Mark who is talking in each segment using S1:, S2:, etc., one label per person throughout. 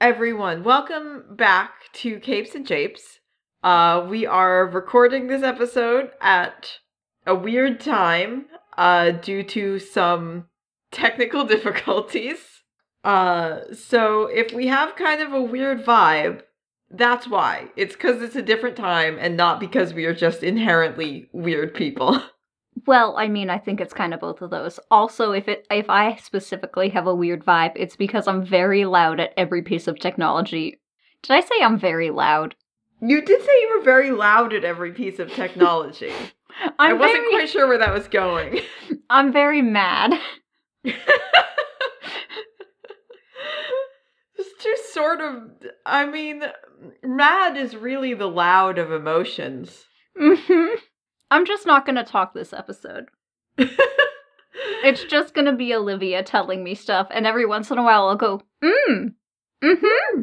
S1: Everyone. Welcome back to Capes and Japes. Uh, we are recording this episode at a weird time uh, due to some technical difficulties. Uh, so if we have kind of a weird vibe, that's why. It's because it's a different time and not because we are just inherently weird people.
S2: Well, I mean, I think it's kind of both of those. Also, if it if I specifically have a weird vibe, it's because I'm very loud at every piece of technology. Did I say I'm very loud?
S1: You did say you were very loud at every piece of technology.
S2: I'm
S1: I wasn't
S2: very,
S1: quite sure where that was going.
S2: I'm very mad.
S1: It's just sort of. I mean, mad is really the loud of emotions.
S2: hmm I'm just not gonna talk this episode. It's just gonna be Olivia telling me stuff, and every once in a while I'll go, mm, mm-hmm,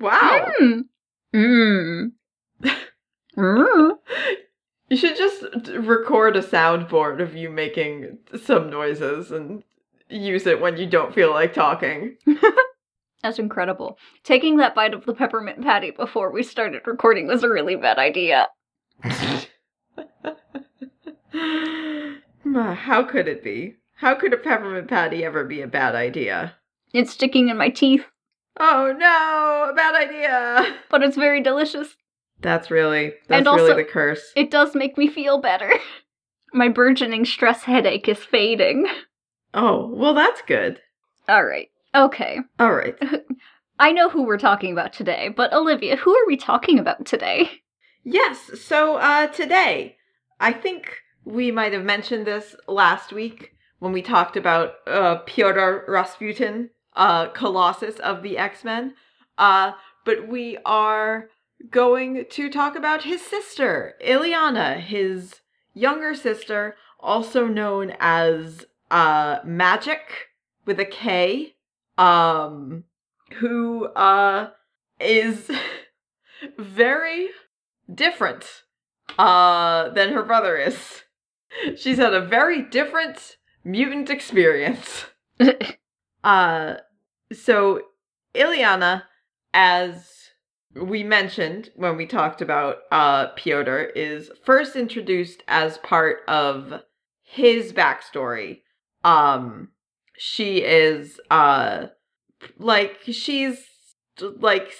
S1: wow.
S2: mm, mm, mm.
S1: You should just record a soundboard of you making some noises and use it when you don't feel like talking.
S2: That's incredible. Taking that bite of the peppermint patty before we started recording was a really bad idea.
S1: How could it be? How could a peppermint patty ever be a bad idea?
S2: It's sticking in my teeth,
S1: Oh no, a bad idea.
S2: but it's very delicious.
S1: That's really that's
S2: And also-
S1: really the curse.
S2: It does make me feel better. My burgeoning stress headache is fading.
S1: Oh, well that's good.
S2: Alright, okay.
S1: All right.
S2: I know who we're talking about today, but Olivia, who are we talking about today?
S1: Yes, so uh today, I think we might have mentioned this last week when we talked about uh Piotr Rasputin, uh Colossus of the X-Men. Uh but we are going to talk about his sister, Illyana, his younger sister, also known as uh Magik with a K, um who uh is very different uh than her brother is. She's had a very different mutant experience. Uh so Illyana as we mentioned when we talked about uh Piotr is first introduced as part of his backstory. Um she is uh like she's like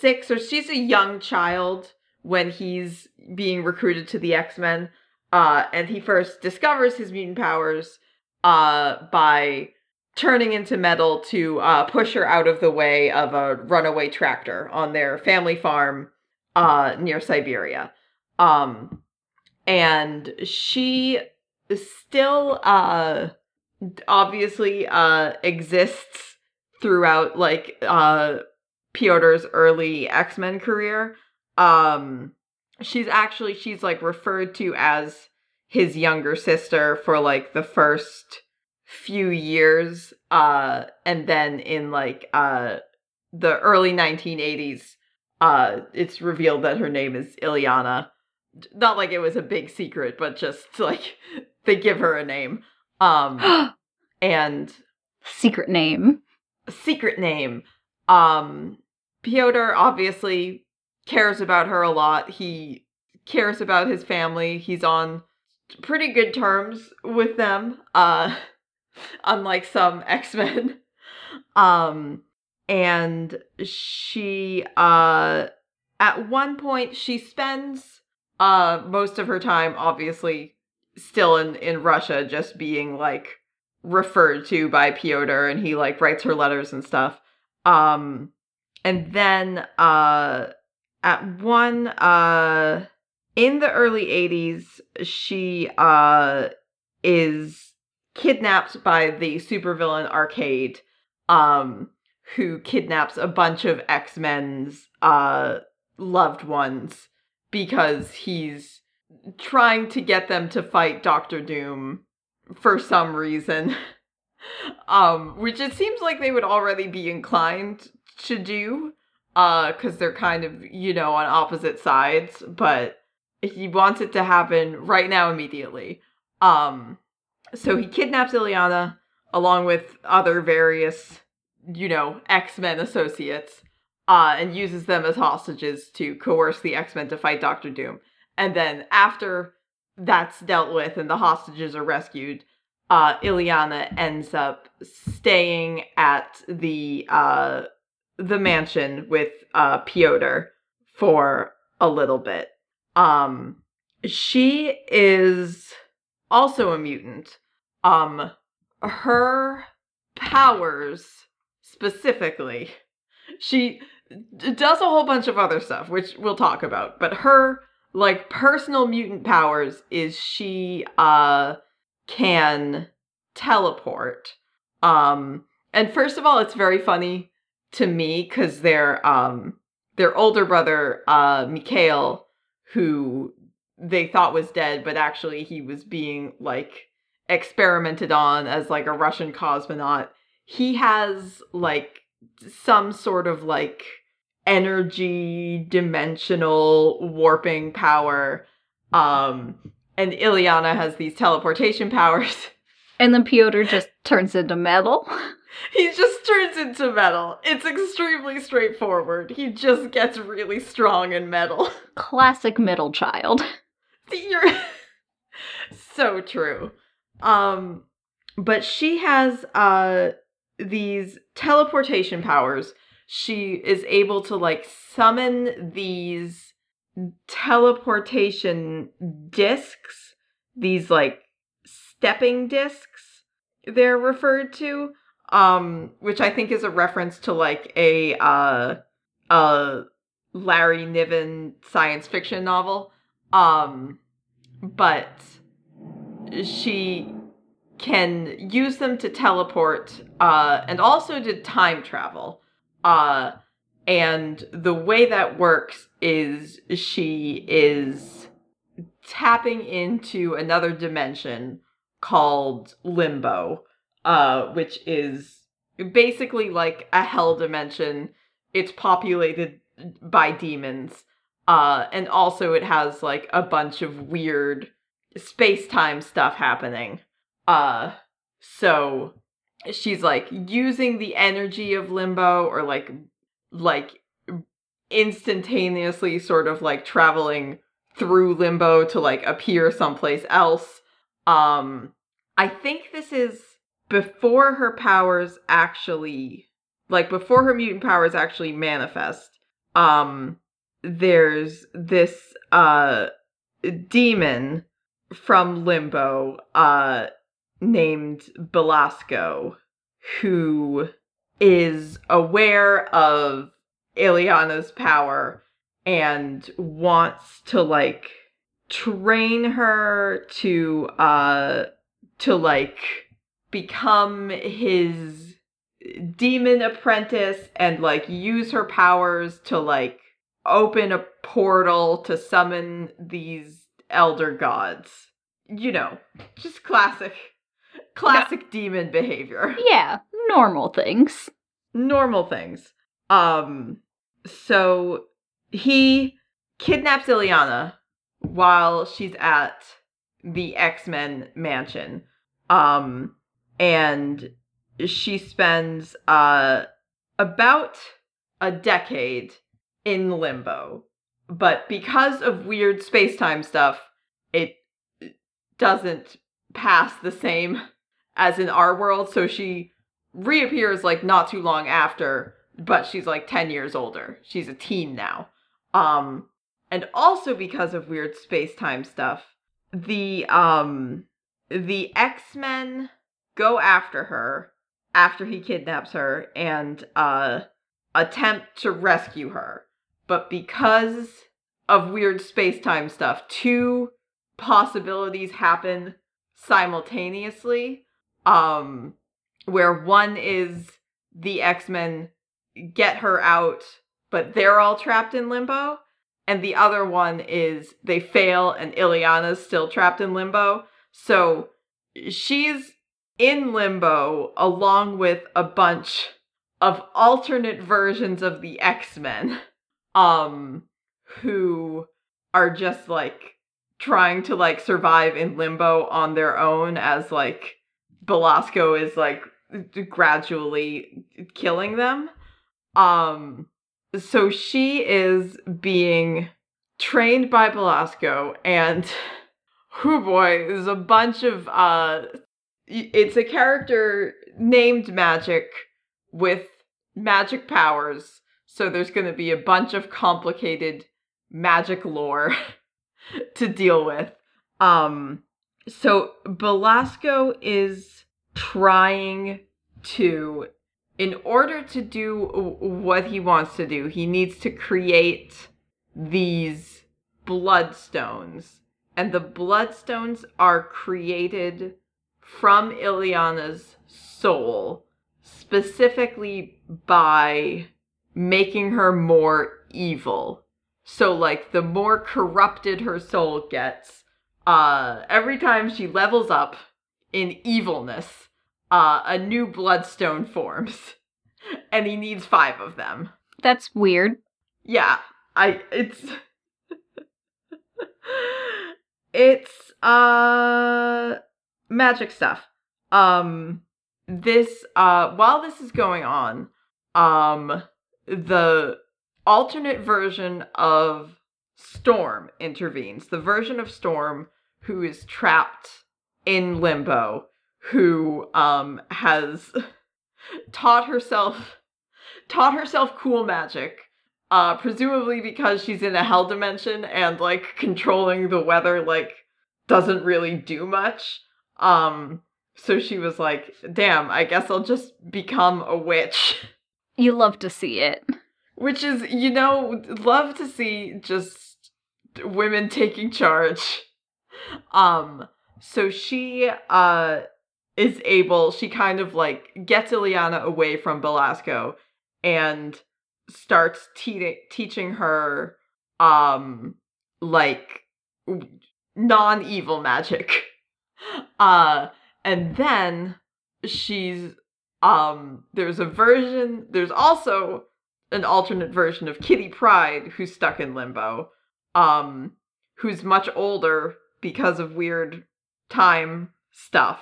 S1: six or she's a young child when he's being recruited to the X-Men. Uh and he first discovers his mutant powers uh by turning into metal to uh push her out of the way of a runaway tractor on their family farm uh near Siberia. Um and she still uh obviously uh exists throughout like uh Piotr's early X-Men career. Um she's actually she's like referred to as his younger sister for like the first few years uh and then in like uh the early 1980s uh it's revealed that her name is Illyana. Not like it was a big secret, but just like they give her a name. Um and
S2: Secret name.
S1: secret name. Um, Piotr obviously cares about her a lot. He cares about his family. He's on pretty good terms with them. Uh, unlike some X Men. Um, and she, uh, at one point, she spends uh most of her time, obviously, still in in Russia, just being like referred to by Piotr and he like writes her letters and stuff. Um and then uh at one uh in the early 80s she uh is kidnapped by the supervillain Arcade um who kidnaps a bunch of X-Men's uh loved ones because he's trying to get them to fight Doctor Doom for some reason. um, which it seems like they would already be inclined to do, uh, because they're kind of, you know, on opposite sides, but he wants it to happen right now immediately. Um, so he kidnaps Illyana along with other various you know, X Men associates, uh, and uses them as hostages to coerce the X Men to fight Doctor Doom. And then after that's dealt with and the hostages are rescued, uh, Illyana ends up staying at the uh, the mansion with uh, Piotr for a little bit. Um, she is also a mutant. Um, her powers specifically, she does a whole bunch of other stuff, which we'll talk about. But her like personal mutant powers is she uh can teleport. Um, and first of all, it's very funny to me because their um their older brother, uh, Mikhail, who they thought was dead, but actually he was being like experimented on as like a Russian cosmonaut. He has like some sort of like energy dimensional warping power. Um and Illyana has these teleportation powers.
S2: And then Piotr just turns into metal.
S1: he just turns into metal. It's extremely straightforward. He just gets really strong in metal.
S2: Classic middle child.
S1: You're so true. Um but she has uh these teleportation powers. She is able to like summon these teleportation discs, these like stepping discs they're referred to um which i think is a reference to like a uh a larry niven science fiction novel. Um but she can use them to teleport uh and also to time travel. Uh and the way that works is she is tapping into another dimension called Limbo, uh, which is basically like a hell dimension. It's populated by demons. Uh, and also it has like a bunch of weird space-time stuff happening. Uh, so she's like using the energy of limbo or like like instantaneously sort of like traveling through limbo to like appear someplace else um, I think this is before her powers actually, like before her mutant powers actually manifest. Um, there's this uh demon from Limbo, uh, named Belasco, who is aware of Illyana's power and wants to like train her to uh to like become his demon apprentice and like use her powers to like open a portal to summon these elder gods. You know, just classic classic yeah. demon behavior.
S2: Yeah, normal things.
S1: Normal things. Um so he kidnaps Illyana while she's at the X-Men mansion. Um and she spends uh about a decade in limbo. But because of weird space-time stuff, it doesn't pass the same as in our world, so she reappears like not too long after, but she's like 10 years older. She's a teen now. Um and also because of weird space-time stuff the um the x-men go after her after he kidnaps her and uh attempt to rescue her but because of weird space-time stuff two possibilities happen simultaneously um where one is the x-men get her out but they're all trapped in limbo and the other one is they fail and Illyana's still trapped in limbo. So she's in limbo along with a bunch of alternate versions of the X-Men um who are just like trying to like survive in limbo on their own as like Belasco is like gradually killing them. Um so she is being trained by Belasco and oh boy, there's a bunch of uh it's a character named Magik with magic powers. So there's going to be a bunch of complicated magic lore to deal with. Um so Belasco is trying to in order to do what he wants to do, he needs to create these bloodstones. And the bloodstones are created from Illyana's soul, specifically by making her more evil. So, like, the more corrupted her soul gets, uh, every time she levels up in evilness, uh, a new bloodstone forms, and he needs five of them.
S2: That's weird.
S1: Yeah, I it's it's uh magic stuff. Um this uh while this is going on, um the alternate version of Storm intervenes. The version of Storm who is trapped in limbo who um has taught herself taught herself cool magic uh presumably because she's in a hell dimension and like controlling the weather like doesn't really do much um so she was like damn i guess i'll just become a witch.
S2: You love to see it.
S1: which is you know love to see just women taking charge. Um so she uh is able she kind of like gets Illyana away from Belasco and starts te- teaching her um like non-evil magic uh and then she's um there's a version there's also an alternate version of Kitty Pryde who's stuck in limbo um who's much older because of weird time stuff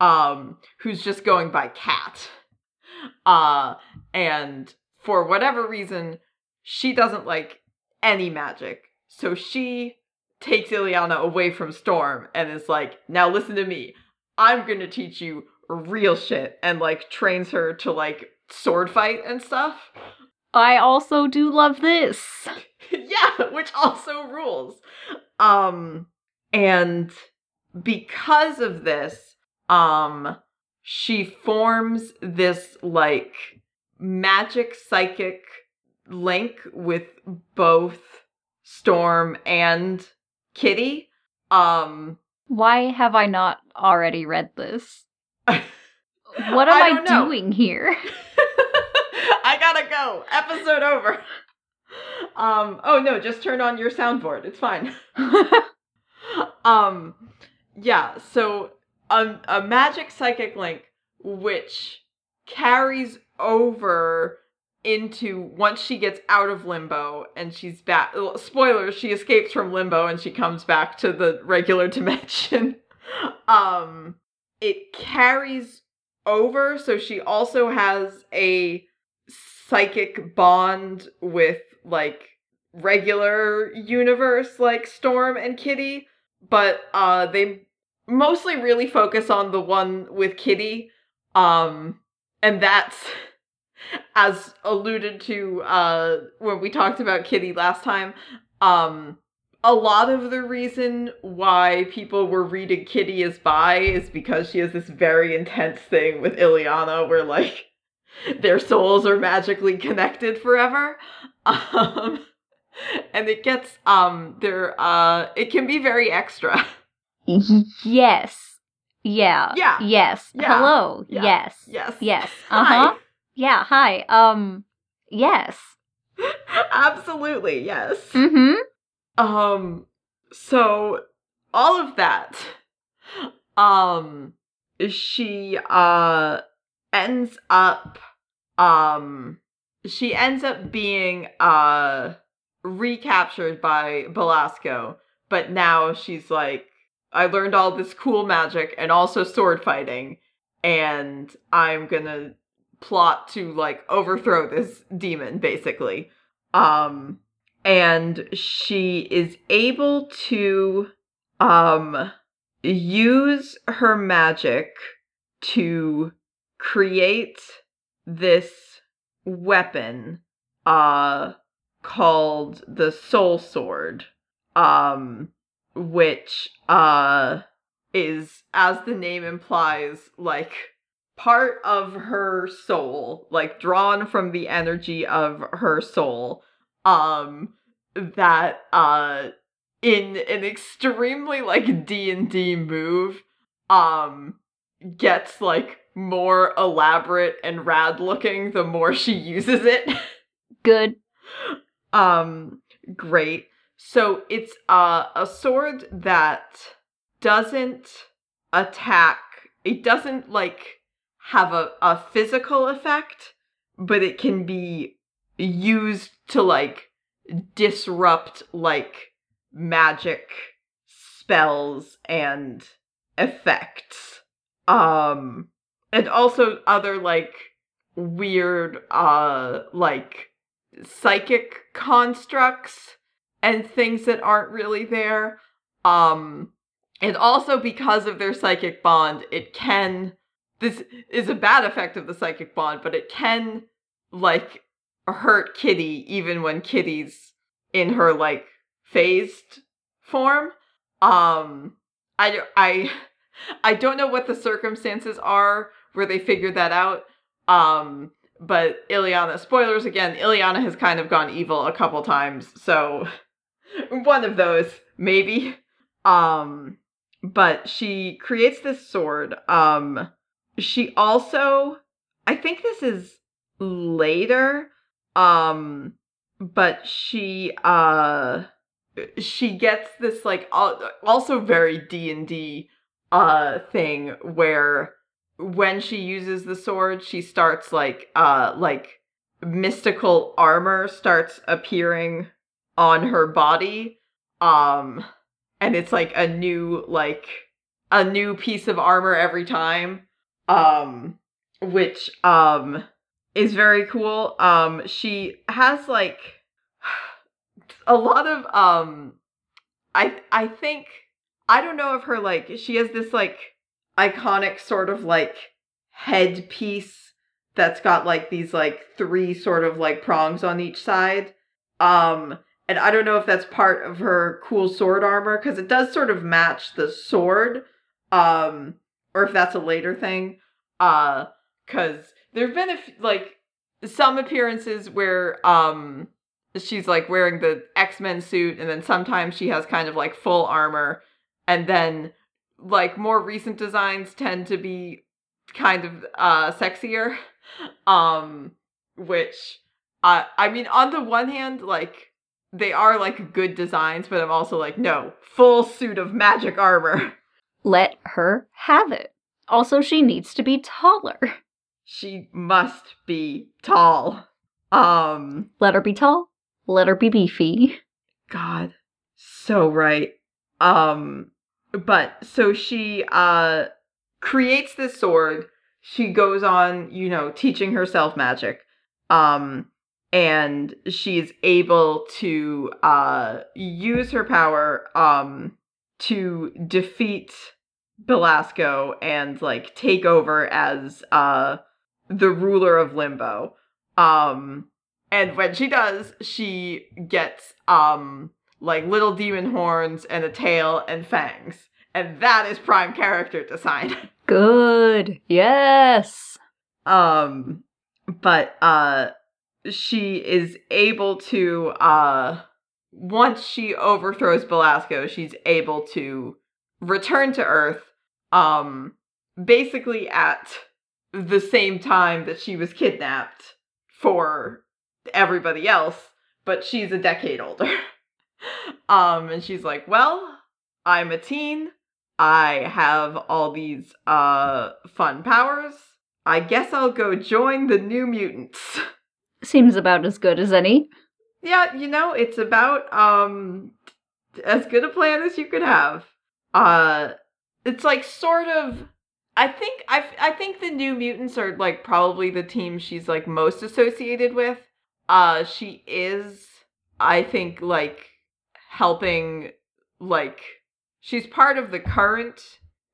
S1: um who's just going by cat uh and for whatever reason she doesn't like any magic. So she takes Illyana away from Storm and is like now listen to me I'm going to teach you real shit and like trains her to like sword fight and stuff
S2: I also do love this.
S1: yeah, which also rules. Um and because of this, um she forms this like magic psychic link with both Storm and Kitty. Um
S2: Why have I not already read this? What am I,
S1: don't
S2: doing here?
S1: I gotta go. Episode over. Um oh no, just turn on your soundboard. It's fine. um yeah so a, a magic psychic link which carries over into once she gets out of limbo and she's back spoilers she escapes from limbo and she comes back to the regular dimension um it carries over so she also has a psychic bond with like regular universe like Storm and Kitty, but uh they mostly really focus on the one with Kitty. Um and that's as alluded to uh when we talked about Kitty last time. Um a lot of the reason why people were reading Kitty as bi is because she has this very intense thing with Illyana where like their souls are magically connected forever. Um and it gets um there uh it can be very extra
S2: yes. Yeah.
S1: Yeah.
S2: Yes.
S1: Yeah.
S2: Hello.
S1: Yeah.
S2: Yes.
S1: yes
S2: Yes. Uh huh. Yeah. Hi. Um. Yes.
S1: absolutely yes
S2: hmm.
S1: um so all of that um she uh ends up um she ends up being uh recaptured by Belasco but now she's like I learned all this cool magic and also sword fighting and I'm gonna plot to like overthrow this demon basically. Um and she is able to um use her magic to create this weapon uh called the soul sword um which uh is as the name implies like part of her soul like drawn from the energy of her soul um that uh in an extremely like D&D move um gets like more elaborate and rad looking the more she uses it
S2: Good.
S1: um great so it's uh, a sword that doesn't attack it doesn't like have a, a physical effect but it can be used to like disrupt like magic spells and effects. Um and also other like weird uh like psychic constructs and things that aren't really there. Um and also because of their psychic bond it can this is a bad effect of the psychic bond but it can like hurt kitty even when kitty's in her like phased form um i i i don't know what the circumstances are where they figured that out um but Illyana, spoilers again, Illyana has kind of gone evil a couple times, so one of those, maybe. Um, but she creates this sword. Um, she also, I think this is later, um, but she, uh, she gets this like al- also very D and D uh thing where when she uses the sword, she starts like uh like mystical armor starts appearing on her body. Um and it's like a new like a new piece of armor every time. Um which um is very cool. Um she has like a lot of um I I think I don't know if her like she has this like iconic sort of like headpiece that's got like these like three sort of like prongs on each side. Um and I don't know if that's part of her cool sword armor cuz it does sort of match the sword um or if that's a later thing. Uh cuz there've been a f- like some appearances where um she's like wearing the X-Men suit and then sometimes she has kind of like full armor and then like more recent designs tend to be kind of uh sexier um which uh, i mean on the one hand like they are like good designs but i'm also like no full suit of magic armor
S2: Let her have it. Also, she needs to be taller.
S1: she must be tall um
S2: Let her be tall. Let her be beefy.
S1: God, so right. Um, but so she uh creates this sword. She goes on, you know, teaching herself magic. Um, and she's able to uh use her power um to defeat Belasco and like take over as uh the ruler of Limbo. Um and when she does, she gets um like little demon horns and a tail and fangs. And that is prime character design.
S2: Good. Yes.
S1: um but uh she is able to uh once she overthrows Belasco, she's able to return to Earth um basically at the same time that she was kidnapped for everybody else, but she's a decade older. um, and she's like, Well, I'm a teen. I have all these uh fun powers. I guess I'll go join the new mutants.
S2: Seems about as good as any.
S1: Yeah, you know, it's about um as good a plan as you could have. Uh it's like sort of I think I I think the New Mutants are like probably the team she's like most associated with. Uh, she is, I think, like helping, like she's part of the current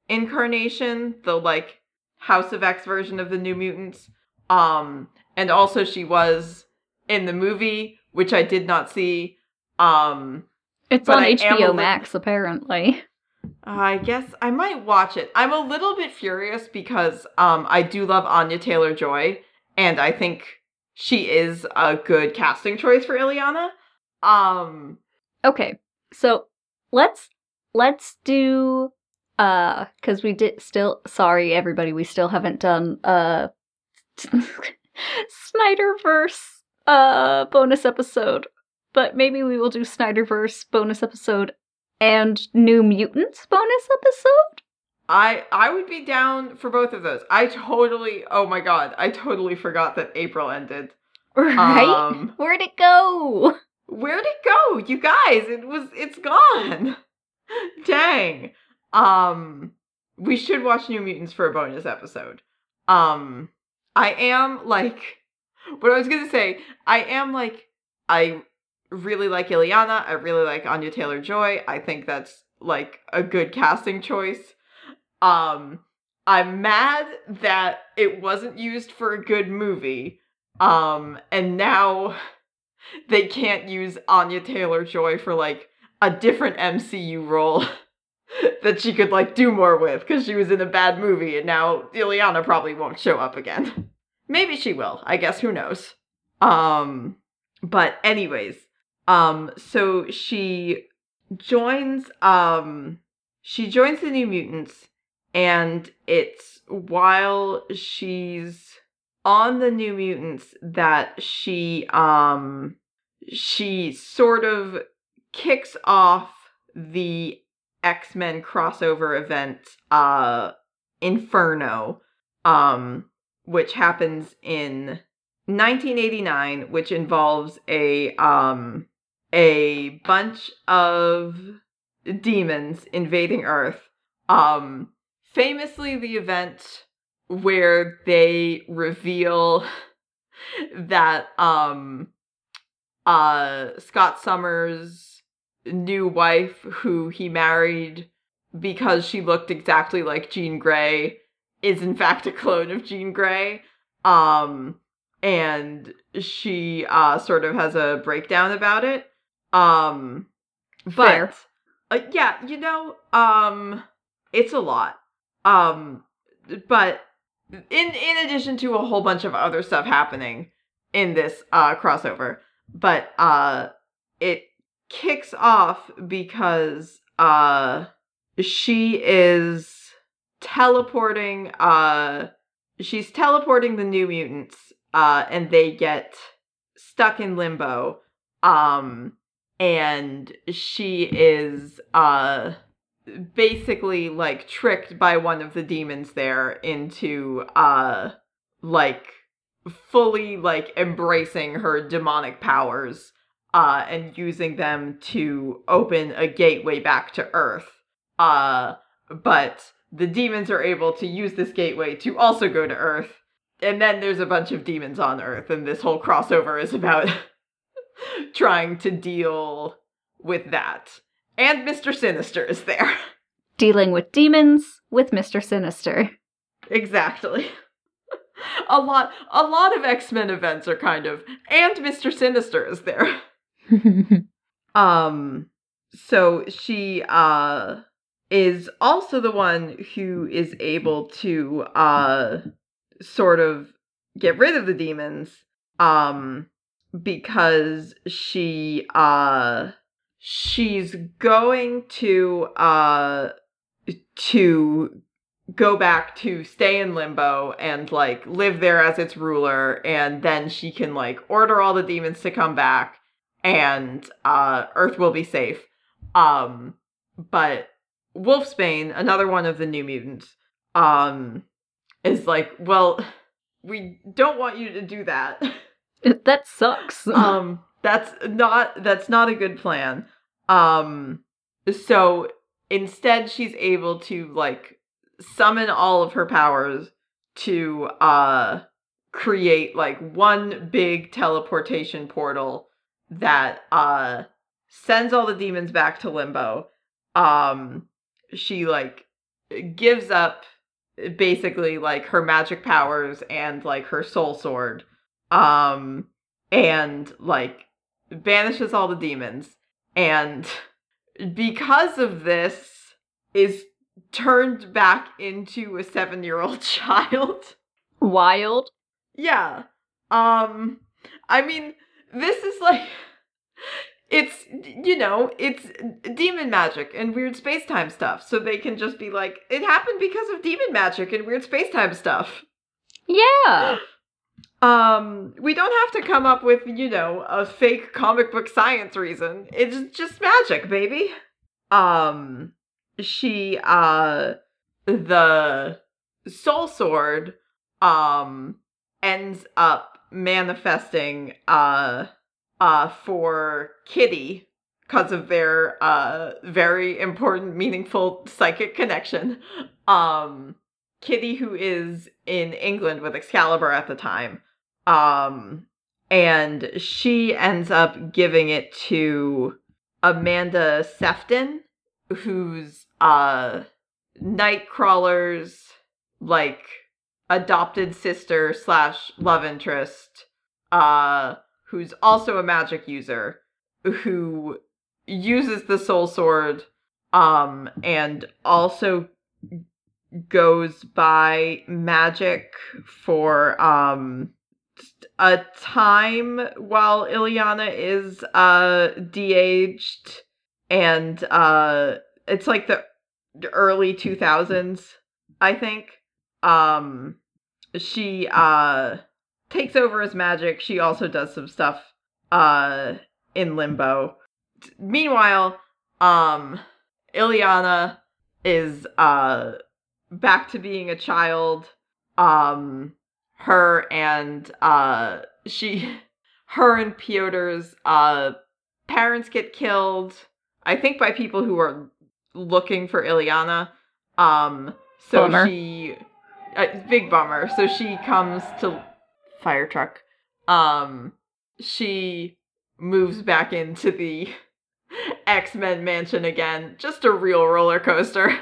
S1: incarnation, the like House of X version of the New Mutants. Um, and also she was in the movie, which I did not see. Um,
S2: It's on
S1: I
S2: HBO Max, apparently.
S1: I guess I might watch it. I'm a little bit furious because um I do love Anya Taylor Joy, and I think she is a good casting choice for Illyana. Um,
S2: Okay, so let's let's do uh because we did still sorry everybody we still haven't done uh Snyderverse uh bonus episode, but maybe we will do Snyderverse bonus episode and New Mutants bonus episode.
S1: I I would be down for both of those. I totally oh my god, I totally forgot that April ended.
S2: Right?
S1: Um,
S2: Where'd it go?
S1: Where'd it go? You guys, it was it's gone. Dang. Um we should watch New Mutants for a bonus episode. Um I am like what I was to say, I am like I really like Illyana, I really like Anya Taylor-Joy. I think that's like a good casting choice. Um I'm mad that it wasn't used for a good movie. Um and now they can't use Anya Taylor Joy for like a different MCU role that she could like do more with because she was in a bad movie and now Illyana probably won't show up again. Maybe she will. I guess who knows. Um but anyways, um so she joins um she joins the New Mutants and it's while she's on the New Mutants that she um she sort of kicks off the X-Men crossover event uh Inferno um which happens in 1989 which involves a um a bunch of demons invading Earth. Um famously the event where they reveal that um uh Scott Summers new wife who he married because she looked exactly like Jean Grey is in fact a clone of Jean Grey. Um and she uh sort of has a breakdown about it. Um but uh, yeah you know um it's a lot. Um but in in addition to a whole bunch of other stuff happening in this uh crossover but uh it kicks off because uh she is teleporting uh she's teleporting the new mutants uh and they get stuck in limbo um and she is uh basically like tricked by one of the demons there into uh like fully like embracing her demonic powers uh and using them to open a gateway back to earth. Uh but the demons are able to use this gateway to also go to earth and then there's a bunch of demons on earth and this whole crossover is about trying to deal with that and Mr. Sinister is there.
S2: Dealing with demons with Mr. Sinister.
S1: Exactly. a lot a lot of X-Men events are kind of and Mr. Sinister is there. Um so she uh is also the one who is able to uh sort of get rid of the demons um because she uh she's going to uh to go back to stay in limbo and like live there as its ruler and then she can like order all the demons to come back and uh earth will be safe. Um but wolfsbane another one of the new mutants um is like well we don't want you to do that.
S2: That sucks.
S1: um that's not that's not a good plan. Um so instead she's able to like summon all of her powers to uh create like one big teleportation portal that uh sends all the demons back to limbo. Um she like gives up basically like her magic powers and like her soul sword um and like banishes all the demons. And because of this is turned back into a 7-year-old child.
S2: Wild.
S1: yeah. Um i mean this is like it's you know it's demon magic and weird space-time stuff. So they can just be like it happened because of demon magic and weird space-time stuff.
S2: Yeah.
S1: um we don't have to come up with you know a fake comic book science reason. It's just magic baby. Um she uh the soul sword um ends up manifesting uh uh for kitty because of their uh very important meaningful psychic connection. Um kitty who is in england with excalibur at the time um and she ends up giving it to amanda sefton who's uh nightcrawler's like adopted sister slash love interest uh who's also a magic user who uses the soul sword um and also goes by Magik for um a time while Illyana is uh de-aged and uh it's like the early 2000s I think. Um she uh takes over as Magik. She also does some stuff uh in limbo. Meanwhile um Illyana is uh back to being a child. Um her and uh she her and Piotr's uh parents get killed I think by people who are looking for Illyana um so
S2: Bummer.
S1: she uh, big bummer. So she comes to fire truck. Um she moves back into the X-Men mansion again. Just a real roller coaster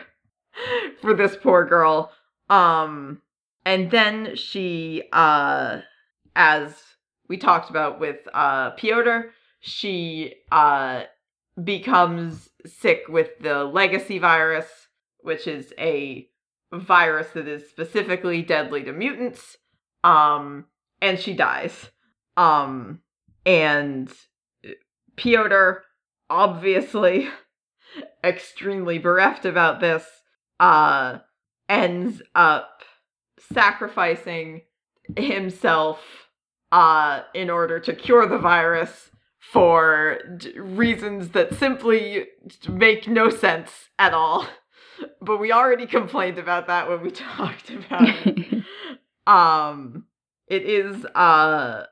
S1: for this poor girl. Um and then she uh as we talked about with uh Piotr she uh becomes sick with the legacy virus which is a virus that is specifically deadly to mutants. Um and she dies. Um and Piotr obviously extremely bereft about this uh ends up sacrificing himself uh in order to cure the virus for d- reasons that simply make no sense at all. But we already complained about that when we talked about it. Um it is uh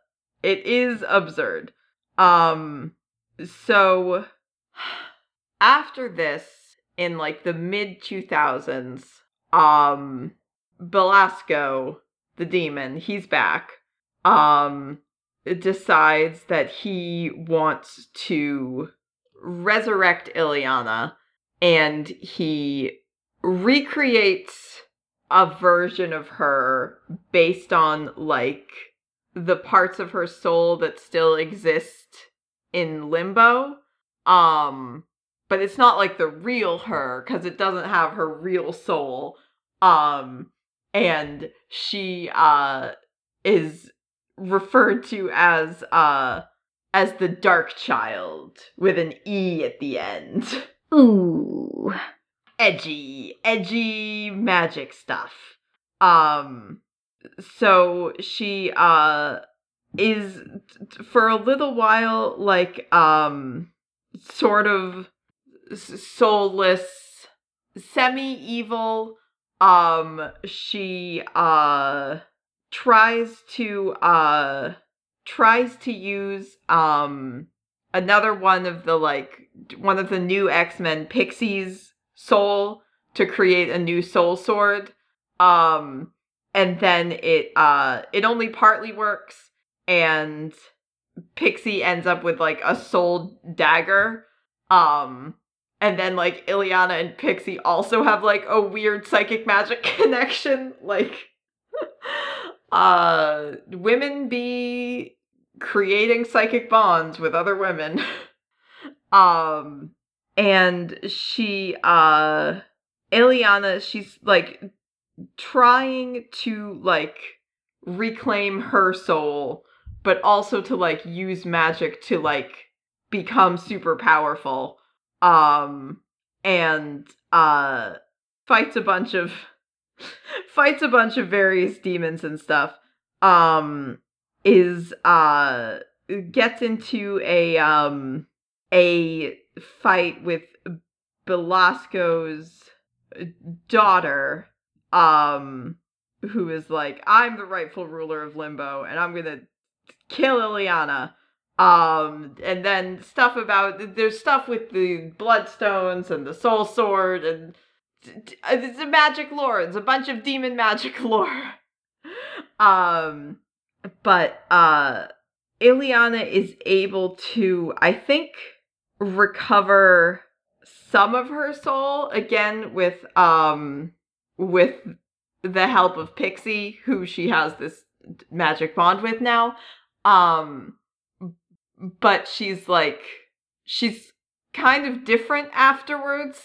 S1: it is absurd. Um so after this in like the mid 2000s um Belasco the demon he's back um decides that he wants to resurrect Illyana and he recreates a version of her based on like the parts of her soul that still exist in limbo. Um but it's not like the real her cuz it doesn't have her real soul. Um and she uh is referred to as uh as the dark child with an e at the end.
S2: Ooh.
S1: Edgy, edgy magic stuff. Um, so she uh is for a little while like um sort of soulless, semi-evil. Um, she uh tries to uh tries to use um another one of the like one of the new X-Men Pixies soul to create a new soul sword. Um and then it uh it only partly works and Pixie ends up with like a soul dagger. Um and then like Illyana and Pixie also have like a weird psychic magic connection. Like uh women be creating psychic bonds with other women. um and she uh Illyana, she's like trying to like reclaim her soul, but also to like use magic to like become super powerful. Um and uh fights a bunch of fights a bunch of various demons and stuff. Um is uh gets into a um a fight with Belasco's daughter um who is like I'm the rightful ruler of Limbo and I'm to kill Illyana. Um and then stuff about there's stuff with the bloodstones and the soul sword and it's a magic lore. It's a bunch of demon magic lore. Um but uh Illyana is able to I think recover some of her soul again with um with the help of Pixie who she has this magic bond with now. Um but she's like she's kind of different afterwards.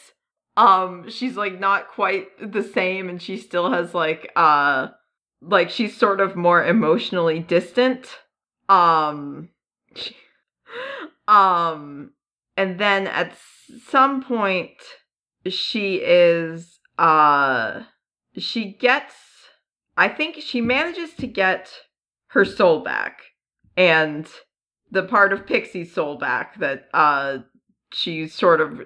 S1: Um she's like not quite the same and she still has like uh like she's sort of more emotionally distant. Um she, um and then at some point she is uh she gets I think she manages to get her soul back and the part of Pixie's soul back that uh she's sort of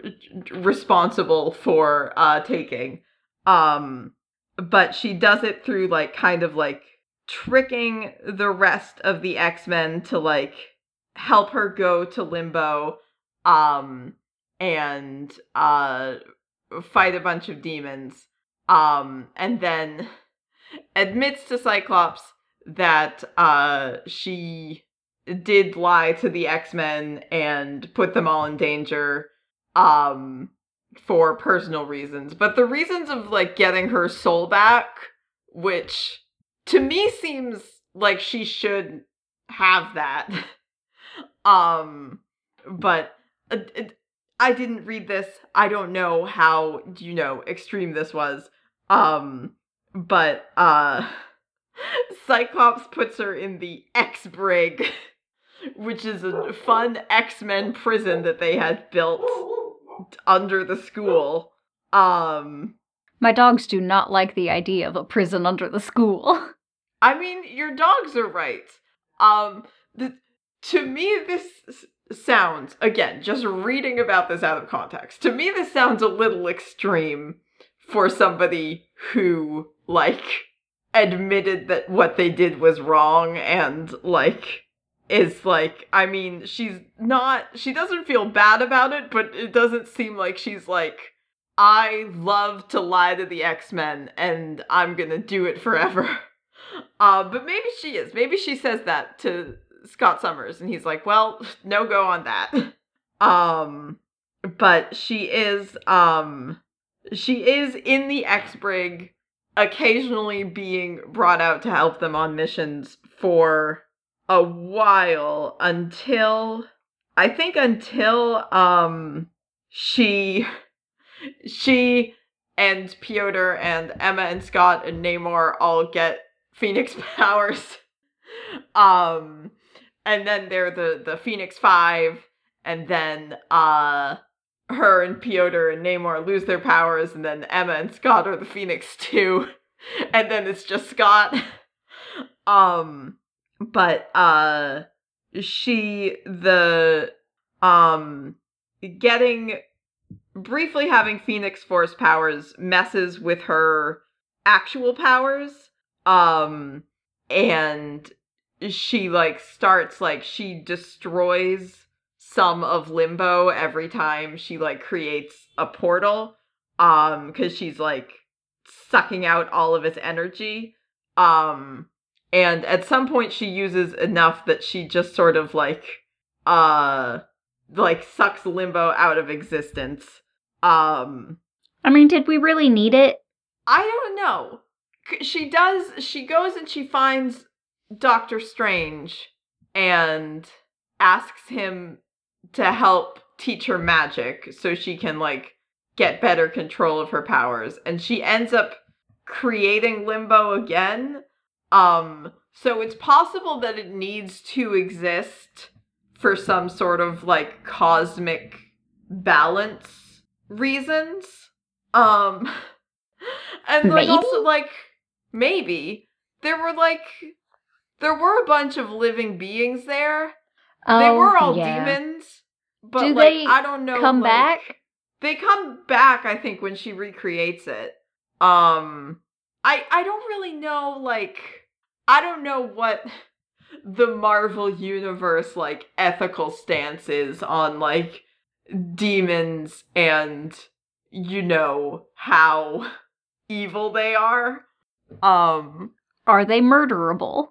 S1: responsible for uh taking. Um but she does it through like kind of like tricking the rest of the X-Men to like help her go to limbo um and uh fight a bunch of demons um and then admits to Cyclops that uh she did lie to the X-Men and put them all in danger um for personal reasons. But the reasons of like getting her soul back which to me seems like she should have that um but I didn't read this. I don't know how, you know, extreme this was. Um, but, uh, Cyclops puts her in the X Brig, which is a fun X Men prison that they had built under the school. Um,
S2: my dogs do not like the idea of a prison under the school.
S1: I mean, your dogs are right. Um, the, to me, this sounds, again, just reading about this out of context, to me, this sounds a little extreme for somebody who, like, admitted that what they did was wrong and, like, is like, I mean, she's not, she doesn't feel bad about it, but it doesn't seem like she's like, I love to lie to the X Men and I'm gonna do it forever. Uh, but maybe she is. Maybe she says that to Scott Summers and he's like, "Well, no go on that." um but she is um she is in the X-Brig occasionally being brought out to help them on missions for a while until I think until um she she and Piotr and Emma and Scott and Namor all get Phoenix powers. Um and then they're the the Phoenix Five, and then uh her and Piotr and Namor lose their powers, and then Emma and Scott are the Phoenix Two, and then it's just Scott. um, but uh, she the um getting briefly having Phoenix Force powers messes with her actual powers. Um, and she like starts like she destroys some of limbo every time she like creates a portal um cuz she's like sucking out all of its energy. Um and at some point she uses enough that she just sort of like uh like sucks limbo out of existence. Um
S2: I mean, did we really need it?
S1: I don't know. She does she goes and she finds Doctor Strange and asks him to help teach her magic so she can like get better control of her powers. And she ends up creating limbo again. Um so it's possible that it needs to exist for some sort of like cosmic balance reasons. Um and like
S2: Maybe?
S1: also like maybe there were like there were a bunch of living beings there they were all
S2: Oh, yeah.
S1: demons but
S2: Do
S1: like
S2: they
S1: i don't know
S2: Come
S1: like-
S2: back?
S1: they come back i think when she recreates it um i i don't really know like i don't know what the marvel universe like ethical stance is on like demons and you know how evil they are um
S2: Are they murderable?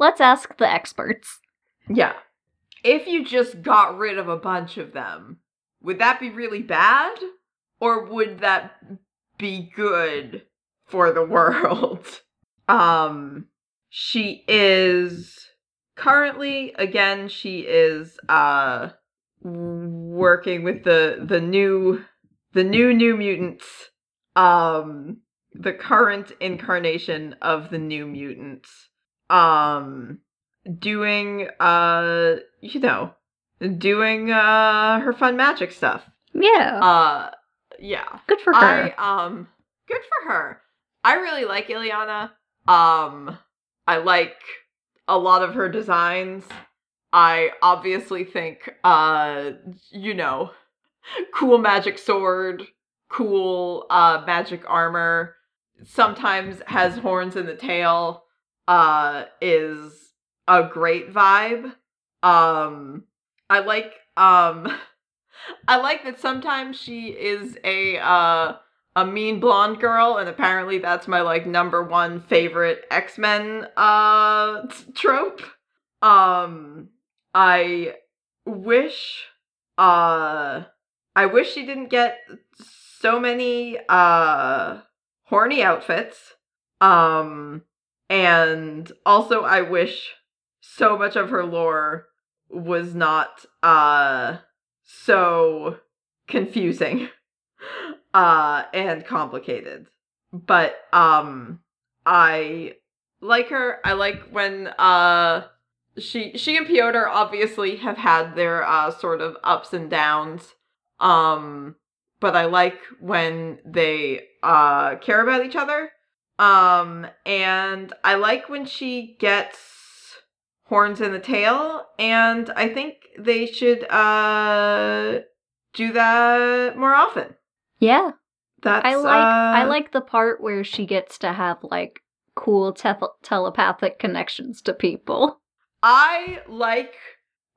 S2: Let's ask the experts.
S1: yeah. If you just got rid of a bunch of them would that be really bad? Or would that be good for the world? Um she is currently again she is uh working with the the new the new new mutants um the current incarnation of the new mutants um doing uh you know doing uh her fun magic stuff
S2: Yeah.
S1: uh yeah
S2: good for her.
S1: I um good for her. I really like Illyana. Um I like a lot of her designs. I obviously think uh you know cool magic sword, cool uh magic armor, sometimes has horns in the tail uh is a great vibe. Um I like um I like that sometimes she is a uh a mean blonde girl and apparently that's my like number one favorite X-Men uh trope. Um I wish uh I wish she didn't get so many uh horny outfits. Um and also I wish so much of her lore was not uh so confusing uh and complicated. But um i like her. I like when uh she she and Piotr obviously have had their uh sort of ups and downs. Um but i like when they uh care about each other um and i like when she gets horns in the tail and i think they should uh do that more often
S2: yeah.
S1: that's
S2: I like I
S1: uh,
S2: like the part where she gets to have like cool te- telepathic connections to people.
S1: i like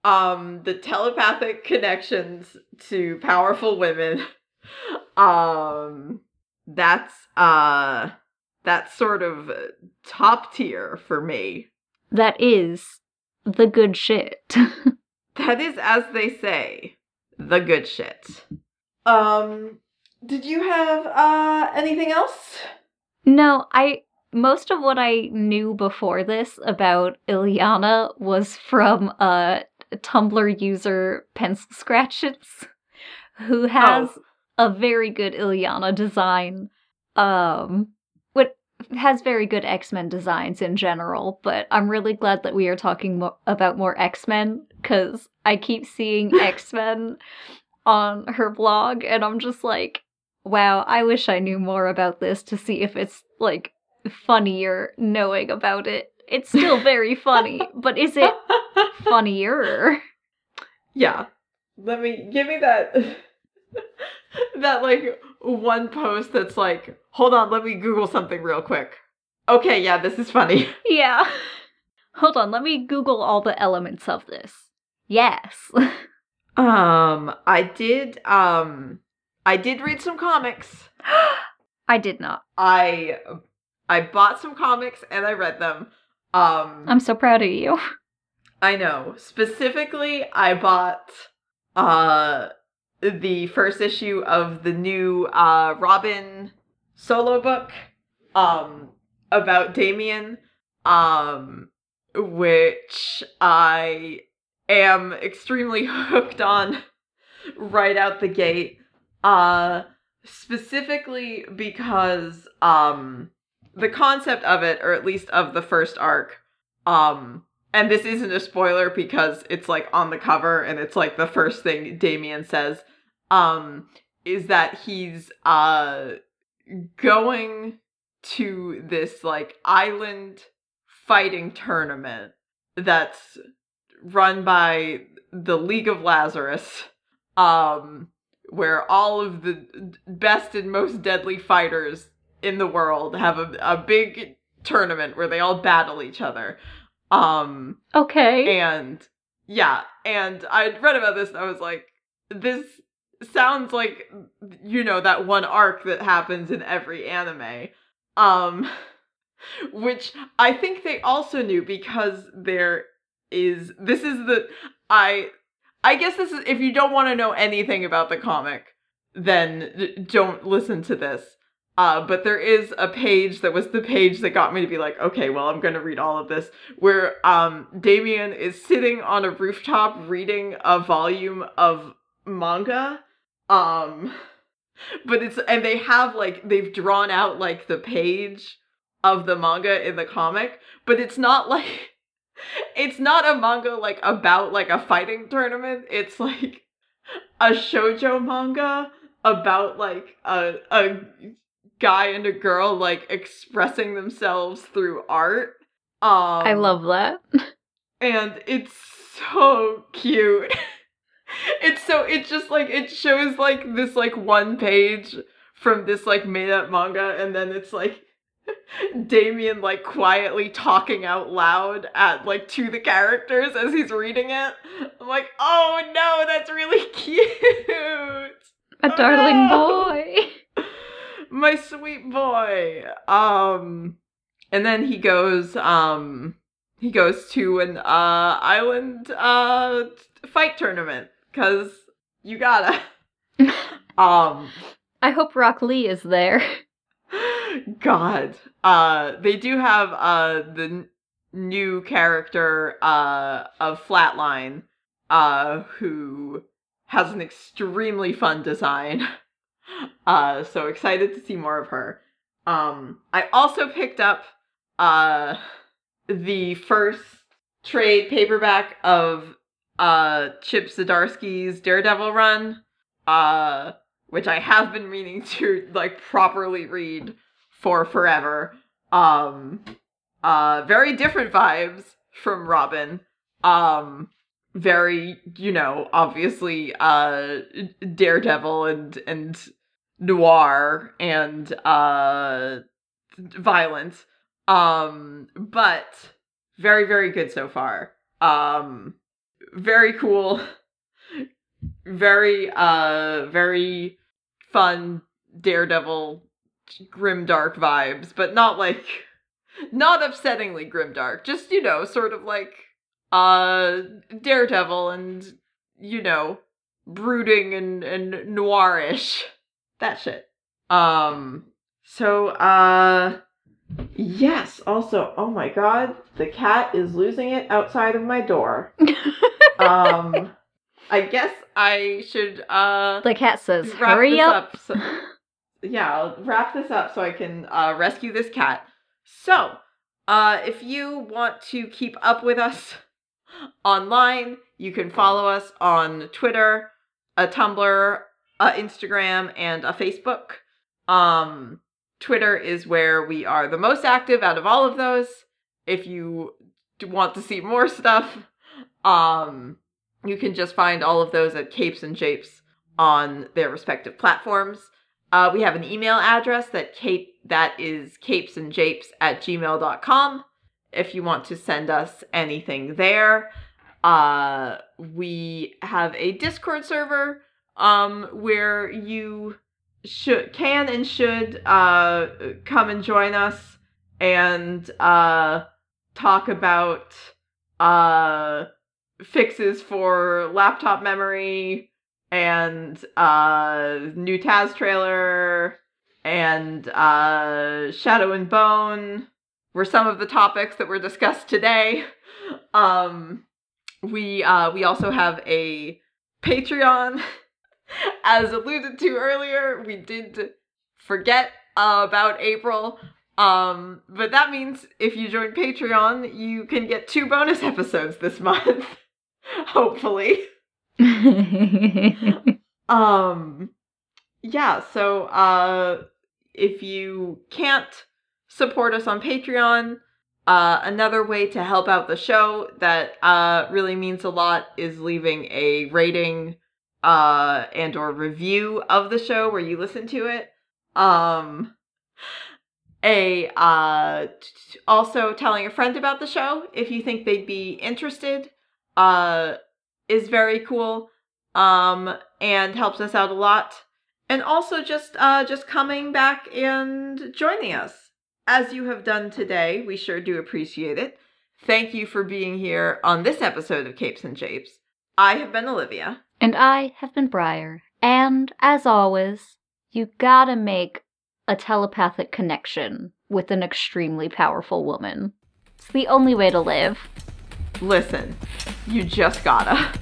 S1: um the telepathic connections to powerful women um that's uh that's sort of top tier for me
S2: That is the good shit.
S1: That is, as they say, the good shit. Um, did you have uh anything else?
S2: no, I most of what I knew before this about Illyana was from uh Tumblr user Pencil Scratches, who has
S1: Oh.
S2: a very good Illyana design. Um, has very good X Men designs in general, but I'm really glad that we are talking mo- about more X Men because I keep seeing X Men on her blog, and I'm just like, wow, I wish I knew more about this to see if it's like funnier knowing about it. It's still very funny, but is it funnier?
S1: yeah. Let me give me that that like one post that's like, hold on, let me Google something real quick. Okay, yeah, this is funny.
S2: Yeah. Hold on, let me Google all the elements of this. Yes.
S1: Um, I did um I did read some comics.
S2: I did not.
S1: I I bought some comics and I read them. Um
S2: I'm so proud of you.
S1: I know. Specifically, I bought uh the first issue of the new uh Robin solo book um about Damian um which I am extremely hooked on right out the gate. Uh specifically because um the concept of it or at least of the first arc um and this isn't a spoiler because it's like on the cover and it's like the first thing Damian says um is that he's uh going to this like island fighting tournament that's run by the League of Lazarus um where all of the best and most deadly fighters in the world have a, a big tournament where they all battle each other um
S2: Okay.
S1: and yeah, and I read about this and I was like, this sounds like you know that one arc that happens in every anime. Um which I think they also knew because there is this is the I I guess this is if you don't want to know anything about the comic, then don't listen to this. Uh, but there is a page that was the page that got me to be like, okay, well, I'm going to read all of this, where um, Damian is sitting on a rooftop reading a volume of manga. Um, but it's, and they have like, they've drawn out like the page of the manga in the comic, but it's not like, it's not a manga like about like a fighting tournament. It's like a shojo manga about like a, a guy and a girl like expressing themselves through art. Um
S2: I love that.
S1: and it's so cute. it's so it just like it shows like this like one page from this like made up manga and then it's like Damian like quietly talking out loud at like to the characters as he's reading it. I'm like, "Oh no, that's really cute."
S2: A
S1: Oh,
S2: darling
S1: no.
S2: boy.
S1: my sweet boy um and then he goes um he goes to an uh island uh fight tournament cuz you gotta. Um
S2: I hope Rock Lee is there.
S1: god. Uh they do have uh the n- new character uh of flatline uh who has an extremely fun design. Uh so excited to see more of her. Um i also picked up uh the first trade paperback of uh chip zdarsky's daredevil run uh which i have been meaning to like properly read for forever. Um uh very different vibes from robin. Um very you know obviously uh daredevil and and noir and uh violence. Um but very very good so far. Um very cool very uh very fun daredevil grim dark vibes but not like not upsettingly grim dark just you know sort of like uh daredevil and you know brooding and and noirish that shit. Um so uh yes also oh my god the cat is losing it outside of my door um i guess i should uh
S2: the cat says, "Hurry
S1: this
S2: up."
S1: so- yeah, I'll wrap this up so I can uh, rescue this cat. So, uh, if you want to keep up with us online, you can follow us on Twitter, a Tumblr, a Instagram, and a Facebook. Um, Twitter is where we are the most active out of all of those. If you want to see more stuff, um, you can just find all of those at Capes and Japes on their respective platforms. Uh, we have an email address that cape that is capesandjapes at gmail.com if you want to send us anything there. Uh, we have a Discord server um, where you should can and should uh, come and join us and uh, talk about uh, fixes for laptop memory and uh, new Taz trailer and uh, Shadow and Bone were some of the topics that were discussed today. Um, we uh, we also have a Patreon, as alluded to earlier. We did forget uh, about April, um, but that means if you join Patreon, you can get two bonus episodes this month. Hopefully. um yeah, so uh if you can't support us on Patreon, uh, another way to help out the show that uh, really means a lot is leaving a rating uh, and or review of the show where you listen to it. Um, a uh, t- also telling a friend about the show if you think they'd be interested uh, is very cool um, and helps us out a lot. And also just uh just coming back and joining us. As you have done today we sure do appreciate it. Thank you for being here on this episode of capes and japes. I have been olivia
S2: and I have been Briar. And as always, you gotta make a telepathic connection with an extremely powerful woman. It's the only way to live.
S1: listen you just gotta